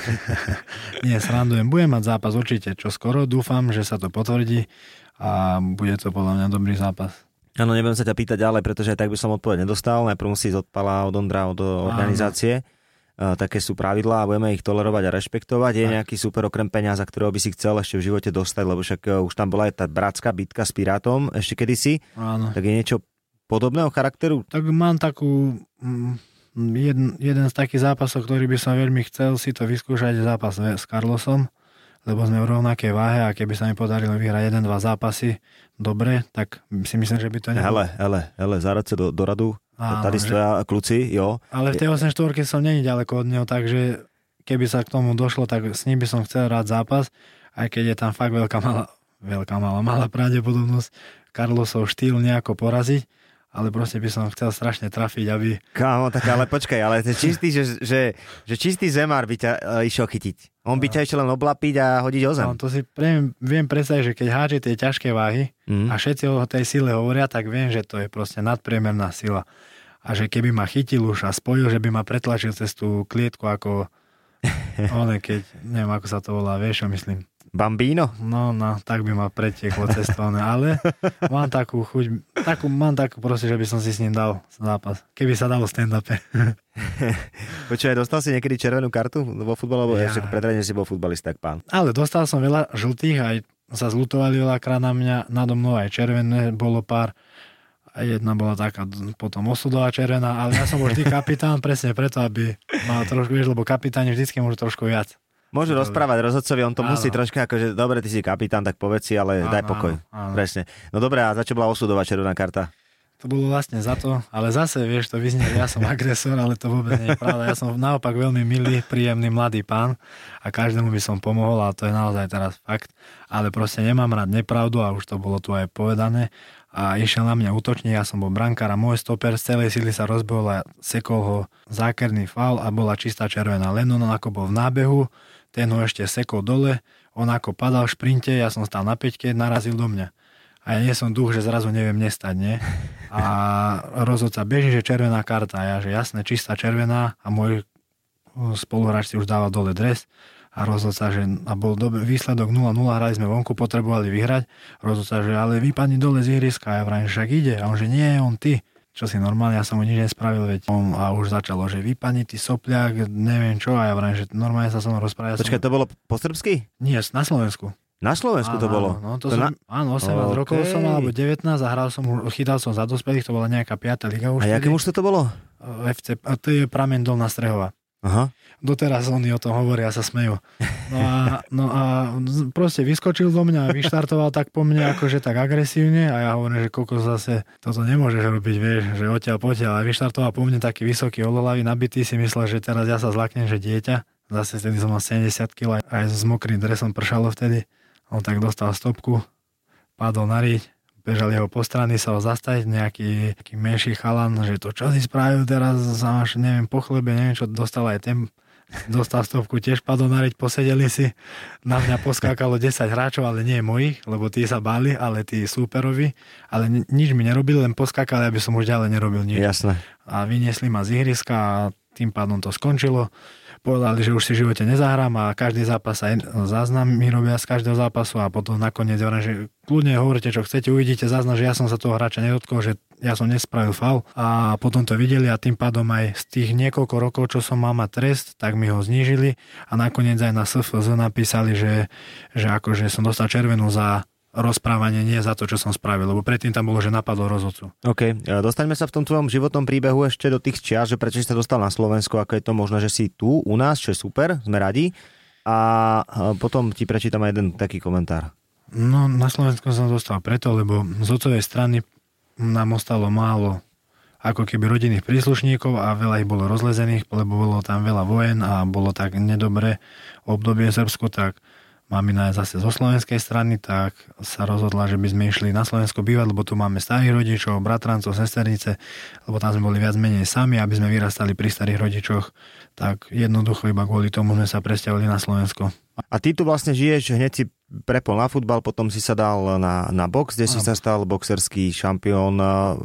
<laughs> Nie, srandujem. Budem mať zápas určite čo skoro, dúfam, že sa to potvrdí a bude to podľa mňa dobrý zápas. Áno, nebudem sa ťa pýtať ďalej, pretože tak by som odpoveď nedostal. Najprv musí ísť od Pala, od Ondra, od organizácie. Áno. také sú pravidlá a budeme ich tolerovať a rešpektovať. Je tak. nejaký super okrem peniaza, ktorého by si chcel ešte v živote dostať, lebo však e, už tam bola aj tá bratská bitka s Pirátom ešte kedysi. Áno. Tak je niečo podobného charakteru? Tak mám takú... Mm, jeden, jeden z takých zápasov, ktorý by som veľmi chcel si to vyskúšať, zápas s Carlosom, lebo sme v rovnakej váhe a keby sa mi podarilo vyhrať jeden, dva zápasy dobre, tak si myslím, že by to nebolo. Hele, hele, hele, zárať sa do, do radu, Áno, tady stoja že... kluci, jo. Ale v tej 8 štvorke som není ďaleko od neho, takže keby sa k tomu došlo, tak s ním by som chcel rád zápas, aj keď je tam fakt veľká malá, veľká malá, malá pravdepodobnosť Carlosov štýl nejako poraziť ale proste by som chcel strašne trafiť, aby... Kámo, tak ale počkaj, ale to čistý, že, že, že čistý zemár by ťa uh, išiel chytiť. On by no. ťa ešte len oblapiť a hodiť o zem. No, to si pre, viem predstaviť, že keď háže tie ťažké váhy mm. a všetci o tej sile hovoria, tak viem, že to je proste nadpriemerná sila. A že keby ma chytil už a spojil, že by ma pretlačil cez tú klietku ako <laughs> One, keď, neviem, ako sa to volá, vieš, čo myslím. Bambino? No, no, tak by ma pretieklo cestovné, ale mám takú chuť, takú, mám takú proste, že by som si s ním dal zápas. Keby sa dalo stand-upe. <laughs> Počúvaj, dostal si niekedy červenú kartu vo futbale, lebo ja. Ešte predradne si bol futbalista, tak pán. Ale dostal som veľa žltých, aj sa zlutovali veľakrát na mňa, nado mnou aj červené bolo pár. A jedna bola taká potom osudová červená, ale ja som bol vždy kapitán presne preto, aby mal trošku, vieš, lebo kapitáni vždycky môžu trošku viac. Môžu rozprávať rozhodcovi, on to Áno. musí troška akože, dobre, ty si kapitán, tak povedz si, ale Áno, daj pokoj. áno. Presne. No dobré, a za čo bola osudová červená karta? To bolo vlastne za to, ale zase, vieš, to vyznie, ja som agresor, ale to vôbec nie je pravda. Ja som naopak veľmi milý, príjemný mladý pán a každému by som pomohol a to je naozaj teraz fakt. Ale proste nemám rád nepravdu a už to bolo tu aj povedané. A išiel na mňa útočník, ja som bol brankár a môj stoper z celej sily sa rozbehol a sekol ho zákerný faul a bola čistá červená. Len on ako bol v nábehu, ten ho ešte sekol dole, on ako padal v šprinte, ja som stál na peťke, narazil do mňa. A ja nie som duch, že zrazu neviem nestať, nie? A rozhodca beží, že červená karta. A ja, že jasné, čistá červená a môj spoluhráč si už dával dole dres a rozhodca, že a bol dobrý výsledok 0-0, hrali sme vonku, potrebovali vyhrať. Rozhodca, že ale vypadni dole z ihriska. A ja vrajím, však ide. A on, že nie, on ty. Čo si normálne, ja som mu nič nespravil, veď on, a už začalo, že vypadni ty sopliak, neviem čo, a ja vrajím, že normálne sa so mnou rozpráva. Ja Počkaj, som... to bolo po srbsky? Nie, na Slovensku. Na Slovensku to Áno, bolo? Áno, no, to To som, na- áno 18 OK. rokov som alebo 19 a hral som, chytal som za dospelých, to bola nejaká 5. liga už. A vtedy. mužstvo to bolo? FC, a to je pramen Dolná Strehova. Aha. Doteraz oni o tom hovoria sa smejú. No a, no a proste vyskočil do mňa a vyštartoval tak po mne akože tak agresívne a ja hovorím, že koľko zase toto nemôžeš robiť, vieš, že odtiaľ potiaľ. A vyštartoval po mne taký vysoký olohlavý nabitý, si myslel, že teraz ja sa zlaknem, že dieťa. Zase vtedy som mal 70 kg, aj s mokrým dresom pršalo vtedy. On tak dostal stopku, padol na riť, bežali ho po strany sa ho zastaviť, nejaký taký menší chalan, že to čo si spravil teraz, máš, neviem, po chlebe, neviem čo, dostal aj ten, dostal stopku, tiež padol na riť, posedeli si, na mňa poskákalo 10 hráčov, ale nie mojich, lebo tí sa báli, ale tí súperovi, ale ni- nič mi nerobili, len poskákali, aby som už ďalej nerobil nič Jasné. a vyniesli ma z ihriska a tým pádom to skončilo. Povedali, že už si v živote nezahrám a každý zápas aj záznam mi robia z každého zápasu a potom nakoniec hovorím, že kľudne hovoríte, čo chcete, uvidíte záznam, že ja som sa toho hráča nedotkol, že ja som nespravil faul. A potom to videli a tým pádom aj z tých niekoľko rokov, čo som mal mať trest, tak mi ho znížili a nakoniec aj na SFZ napísali, že, že akože som dostal červenú za rozprávanie, nie za to, čo som spravil, lebo predtým tam bolo, že napadol rozhodcu. OK, e, dostaňme sa v tom tvojom životnom príbehu ešte do tých čias, že prečo si sa dostal na Slovensko, ako je to možné, že si tu u nás, čo je super, sme radi. A e, potom ti prečítam aj jeden taký komentár. No, na Slovensku som dostal preto, lebo z otcovej strany nám ostalo málo ako keby rodinných príslušníkov a veľa ich bolo rozlezených, lebo bolo tam veľa vojen a bolo tak nedobré obdobie Srbsku, tak mamina je zase zo slovenskej strany, tak sa rozhodla, že by sme išli na Slovensko bývať, lebo tu máme starých rodičov, bratrancov, sesternice, lebo tam sme boli viac menej sami, aby sme vyrastali pri starých rodičoch, tak jednoducho iba kvôli tomu sme sa presťahovali na Slovensko. A ty tu vlastne žiješ, hneď si prepol na futbal, potom si sa dal na, na box, kde si sa stal boxerský šampión,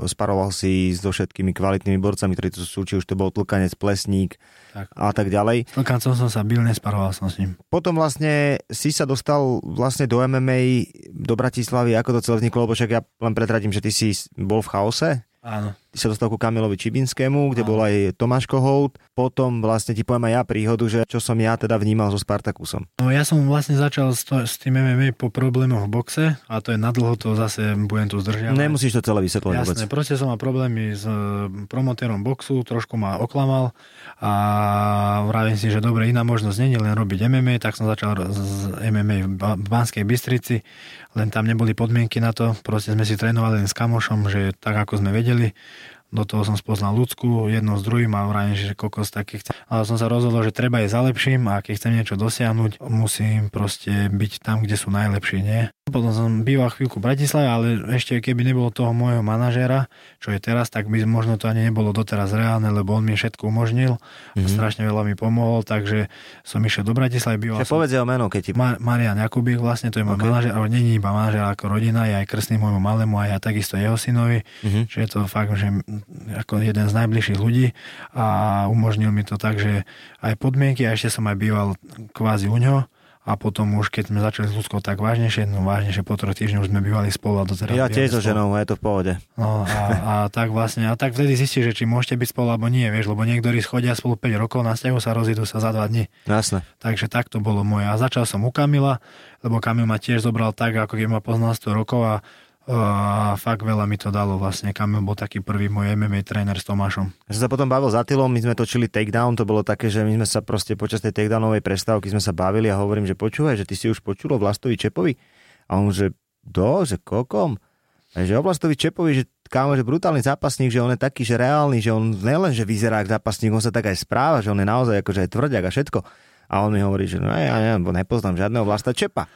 sparoval si so všetkými kvalitnými borcami, ktorí tu sú, či už to bol tlkanec, plesník Tak. a tak ďalej. Tlkancom som sa bil, nesparoval som s ním. Potom vlastne si sa dostal vlastne do MMA, do Bratislavy, ako to celé vzniklo, lebo však ja len predradím, že ty si bol v chaose, Áno. ty sa dostal ku Kamilovi Čibinskému, kde bol aj Tomáš Kohout, potom vlastne ti poviem aj ja príhodu, že čo som ja teda vnímal so Spartakusom. No ja som vlastne začal s, to, s tým MMA po problémoch v boxe a to je nadlho, to zase budem tu zdržiavať. Nemusíš to celé vysvetľovať vôbec. Jasné, proste som mal problémy s e, promotérom boxu, trošku ma oklamal a vravím si, že dobre, iná možnosť není len robiť MMA, tak som začal z MMA v Banskej Bystrici, len tam neboli podmienky na to, proste sme si trénovali len s kamošom, že tak ako sme vedeli, do toho som spoznal ľudskú, jedno s druhým a vravím, že kokos taký chce. Ale som sa rozhodol, že treba ísť za lepším a keď chcem niečo dosiahnuť, musím proste byť tam, kde sú najlepší, nie? Potom som býval chvíľku v Bratislave, ale ešte keby nebolo toho môjho manažéra, čo je teraz, tak by možno to ani nebolo doteraz reálne, lebo on mi všetko umožnil a strašne veľa mi pomohol, takže som išiel do Bratislavy, býval Že som povedz meno, keď ti... Ma- Marian Jakubík vlastne, to je môj Ok. okay. manažer, ale není iba manažer ako rodina, je aj krstný môjmu malému a ja takisto jeho synovi, Mhm. že je to fakt, že ako jeden z najbližších ľudí a umožnil mi to tak, že aj podmienky a ešte som aj býval kvázi u ňoho a potom už keď sme začali s ľudskou tak vážnejšie, no vážnejšie po troch týždňoch už sme bývali spolu a doteraz Ja tiež so ženou, je to v pohode. No a, a, tak vlastne, a tak vtedy zistíš, že či môžete byť spolu alebo nie, vieš, lebo niektorí schodia spolu 5 rokov, na vzťahu sa rozídu sa za 2 dní. Jasné. Takže tak to bolo moje. A začal som u Kamila, lebo Kamil ma tiež zobral tak, ako keď ma poznal 100 rokov a, a fakt veľa mi to dalo vlastne. Kamil bol taký prvý môj MMA tréner s Tomášom. Ja som sa potom bavil s Atilom, my sme točili takedown, to bolo také, že my sme sa proste počas tej takedownovej prestávky sme sa bavili a hovorím, že počúvaj, že ty si už počulo Vlastovi Čepovi? A on, že do, že kokom? A že o Vlastovi Čepovi, že kámo, že brutálny zápasník, že on je taký, že reálny, že on nelen, že vyzerá ako zápasník, on sa tak aj správa, že on je naozaj akože aj tvrďak a všetko. A on mi hovorí, že no ja bo nepoznám žiadneho Vlasta Čepa.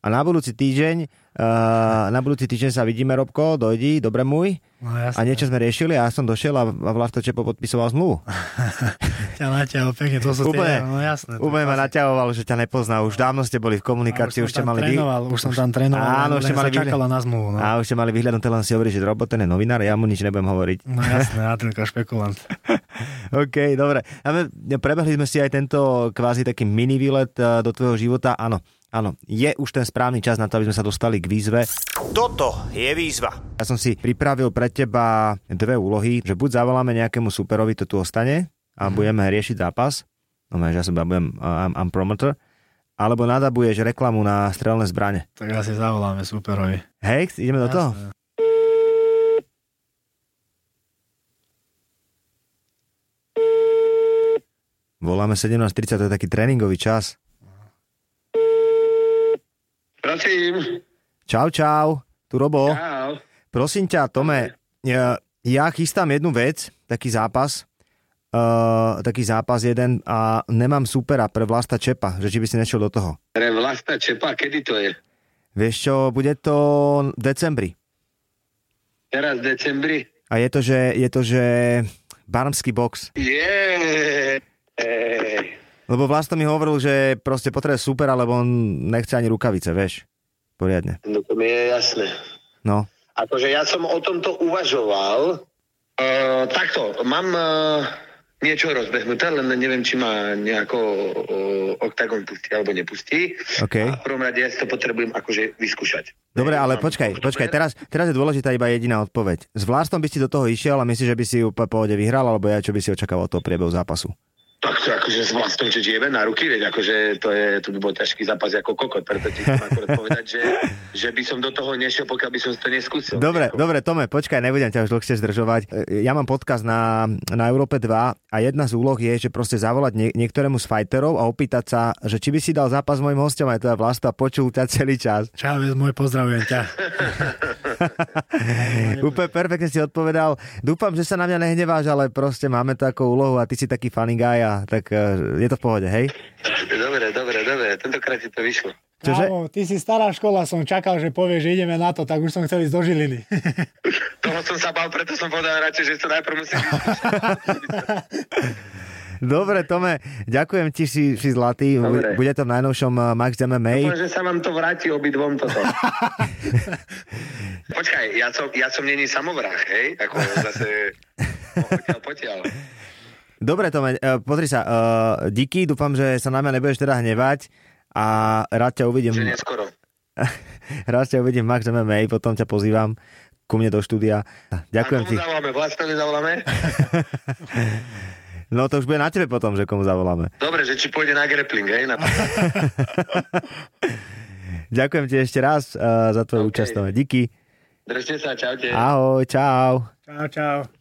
A na budúci týždeň, uh, na budúci týždeň sa vidíme, Robko, dojdi, dobre môj. No A niečo sme riešili a ja som došiel a, a Vlasto Čepo podpisoval zmluvu. <laughs> ťa natiahol pekne, to sú Úplne, tie, no jasné. úplne ma naťahoval, že ťa nepozná. Už dávno ste boli v komunikácii, už ste mali... vy- trénoval, už som tam trénoval, Áno, už ste mali vyhľad- na zmluvu. No. A už ste mali vyhľadnuté, len si hovorí, že Robo, ten je novinár, ja mu nič nebudem hovoriť. no jasné, Atilka špekulant. <laughs> OK, dobre. Prebehli sme si aj tento kvázi taký mini výlet eh, do tvojho života. Áno, áno, je už ten správny čas na to, aby sme sa dostali k výzve. Toto je výzva. Ja som si pripravil pre teba dve úlohy, že buď zavoláme nejakému superovi, to tu ostane a Mhm. budeme riešiť zápas. No, že ja som budem uh, I'm, I'm promoter. Alebo nadabuješ reklamu na strelné zbrane. Tak asi zavoláme superovi. Hej, ideme do toho? Voláme 17.30, to je taký tréningový čas. Prosím. Čau, čau, tu Robo. Čau. Prosím ťa, Tome, ja, ja chystám jednu vec, taký zápas, uh, taký zápas jeden a nemám supera pre Vlasta Čepa, že či by si nešiel do toho. Pre Vlasta Čepa, kedy to je? Vieš čo, bude to v decembri. Teraz v decembri? A je to, že, je to, že barmský box. Je. Ej. Lebo Vlasto mi hovoril, že proste potrebuje supera, lebo on nechce ani rukavice, vieš. Poriadne. No to mi je jasné. No. Akože ja som o tomto uvažoval. Uh, takto, mám uh, niečo rozbehnuté, len neviem, či ma nejako uh, Octagon pustí alebo nepustí. OK. A v prvom rade ja si to potrebujem akože vyskúšať. Dobre, ale Mám počkaj, počkaj, teraz, teraz je dôležitá iba jediná odpoveď. S Vlastom by si do toho išiel a myslíš, že by si úplne v pohode vyhral, alebo ja čo by si očakával od toho priebehu zápasu? Tak to akože s vlastnou, že <laughs> jebe na ruky, veď akože to, je, to by bol ťažký zápas ako kokot, preto ti chcem akorát povedať, že, že by som do toho nešiel, pokiaľ by som to neskúsil. Dobre, Ako- dobre, Tome, počkaj, nebudem ťa už dlhšie zdržovať. E, Ja mám podcast na, na Európe 2 a jedna z úloh je, že proste zavolať nie, niektorému z fighterov a opýtať sa, že či by si dal zápas s mojim hostom aj teda Vlasto a počul ťa celý čas. Čau, môj pozdravujem ťa. <laughs> Úplne perfektne si odpovedal. Dúfam, že sa na mňa nehneváš, ale proste máme to ako úlohu a ty si taký funny guy a tak e, je to v pohode, hej? Dobre, dobre, dobre, tentokrát ti to vyšlo. Čože? Kámo, ty si stará škola, som čakal, že povie, že ideme na to, tak už som chcel ísť do Žiliny. <laughs> Toho som sa bal, preto som povedal radšej, že to najprv musím <laughs> Dobre, Tome, ďakujem ti, si, si zlatý. Dobre. Bude to v najnovšom uh, Max MMA. Dúfam, že sa vám to vráti obidvom toto. <laughs> Počkaj, ja som, ja som není samovrah, hej? Ako zase potiaľ, potiaľ. Dobre, Tome, uh, pozri sa, uh, díky, dúfam, že sa na mňa nebudeš teda hnevať a rád ťa uvidím. Že neskoro. <laughs> Rád ťa uvidím Max MMA, potom ťa pozývam ku mne do štúdia. Ďakujem A komu ti. zavoláme? Vlastnovi zavoláme? <laughs> No to už bude na tebe potom, že komu zavoláme. Dobre, že či pôjde na grappling, hej? Na... <laughs> Ďakujem ti ešte raz uh, za tvoju OK. účasť. Díky. Držte sa, čaute. Ahoj, čau. Čau, čau.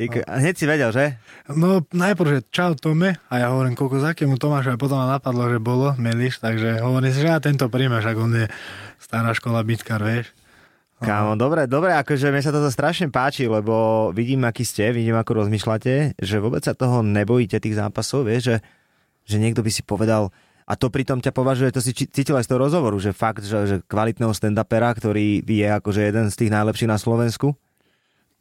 Díky. A Hneď si vedel, že? No najprv, že čau Tome a ja hovorím, koľko za akému Tomášu a potom ma napadlo, že bolo Meliš, takže hovorím si, že ja tento príjmeš, ak on je stará škola bitkar, vieš. Kámo, dobre, dobre, akože mne sa toto strašne páči, lebo vidím, aký ste, vidím, ako rozmýšľate, že vôbec sa toho nebojíte tých zápasov, vieš, že, že niekto by si povedal, a to pritom ťa považuje, to si cítil aj z toho rozhovoru, že fakt, že, že kvalitného stand-upera, ktorý je akože jeden z tých najlepších na Slovensku.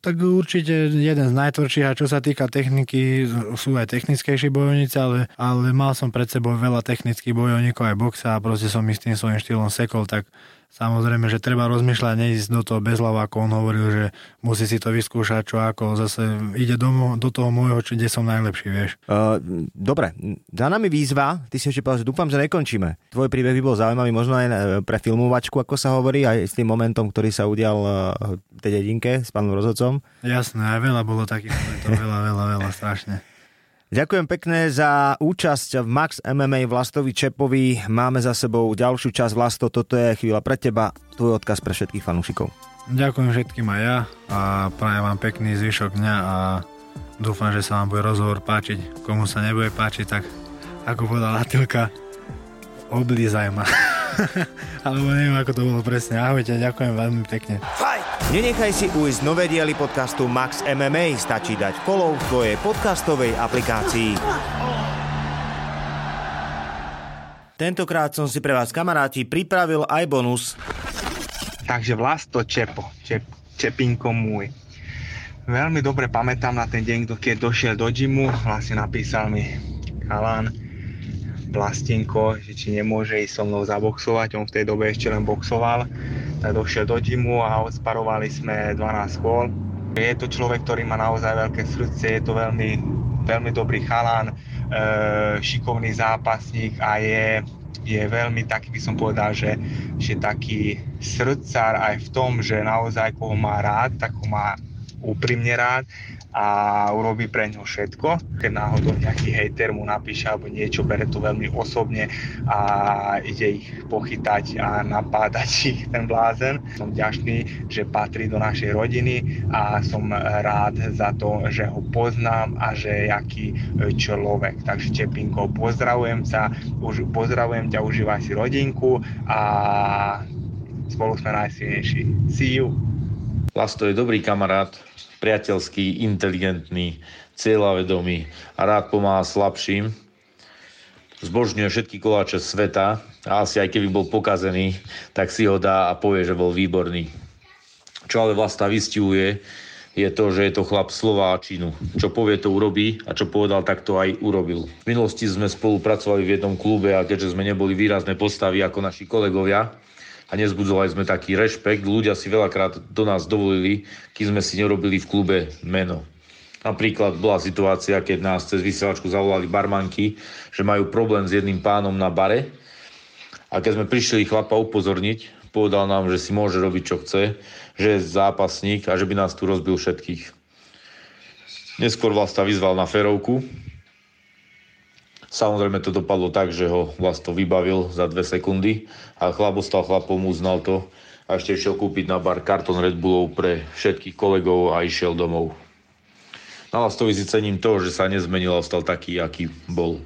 Tak určite jeden z najtvrdších a čo sa týka techniky, sú aj technickejší bojovníci, ale, ale mal som pred sebou veľa technických bojovníkov aj boxa a proste som ich s tým svojím štýlom sekol, tak Samozrejme, že treba rozmýšľať, neísť do toho bez hlavu, ako on hovoril, že musí si to vyskúšať, čo ako zase ide do, do toho môjho, či kde som najlepší, vieš. Uh, dobre, za nami výzva, ty si ešte povedal, že dúfam, že nekončíme. Tvoj príbeh by bol zaujímavý, možno aj pre filmovačku, ako sa hovorí, aj s tým momentom, ktorý sa udial v tej dedinke s pánom rozhodcom. Jasné, aj veľa bolo takých momentov, veľa, veľa, veľa, strašne. Ďakujem pekne za účasť v Max MMA Vlastovi Čepovi. Máme za sebou ďalšiu časť Vlasto, toto je chvíľa pre teba, tvoj odkaz pre všetkých fanúšikov. Ďakujem všetkým aj ja a prajem vám pekný zvyšok dňa a dúfam, že sa vám bude rozhovor páčiť. Komu sa nebude páčiť, tak ako povedala Atilka, oblízaj ma. <laughs> Alebo neviem, ako to bolo presne. Ahojte, ďakujem veľmi pekne. Nenechaj si ujsť nové diely podcastu Max MMA. Stačí dať follow v tvojej podcastovej aplikácii. Tentokrát som si pre vás kamaráti pripravil aj bonus. Takže Vlasto Čepo, Čep, Čepinko môj. Veľmi dobre pamätám na ten deň, keď došiel do gymu, vlastne napísal mi Kalan, Plastinko, že či nemôže ísť so mnou zaboxovať, on v tej dobe ešte len boxoval, tak došiel do gymu a odsparovali sme 12 kôl. Je to človek, ktorý má naozaj veľké srdce, je to veľmi, veľmi dobrý chalán, e, šikovný zápasník a je, je veľmi taký, by som povedal, že, že taký srdcár aj v tom, že naozaj koho má rád, tak ho má úprimne rád a urobí pre ňo všetko. Keď náhodou nejaký hejter mu napíše alebo niečo, bere to veľmi osobne a ide ich pochytať a napádať <laughs> ich ten blázen. Som vďačný, že patrí do našej rodiny a som rád za to, že ho poznám a že je aký človek. Takže Čepinko, pozdravujem sa, už, pozdravujem ťa, užívaj si rodinku a spolu sme najsilnejší. See you! Lasto je dobrý kamarát, priateľský, inteligentný, cieľavedomý a rád pomáha slabším. Zbožňuje všetky koláče sveta a asi aj keby bol pokazený, tak si ho dá a povie, že bol výborný. Čo ale Vlasta vystihuje, je to, že je to chlap Slováčinu. Čo povie, to urobí a čo povedal, tak to aj urobil. V minulosti sme spolupracovali v jednom klube a keďže sme neboli výrazné postavy ako naši kolegovia, a nezbudzovali sme taký rešpekt. Ľudia si veľakrát do nás dovolili, keď sme si nerobili v klube meno. Napríklad bola situácia, keď nás cez vysielačku zavolali barmanky, že majú problém s jedným pánom na bare. A keď sme prišli chlapa upozorniť, povedal nám, že si môže robiť, čo chce, že je zápasník a že by nás tu rozbil všetkých. Neskôr vlastne vyzval na ferovku, Samozrejme to dopadlo tak, že ho Vlasto vybavil za dve sekundy a chlap ostal chlapom, uznal to a ešte išiel kúpiť na bar karton Red Bullov pre všetkých kolegov a išiel domov. Na Vlastovi si cením to, že sa nezmenil a ostal taký, aký bol.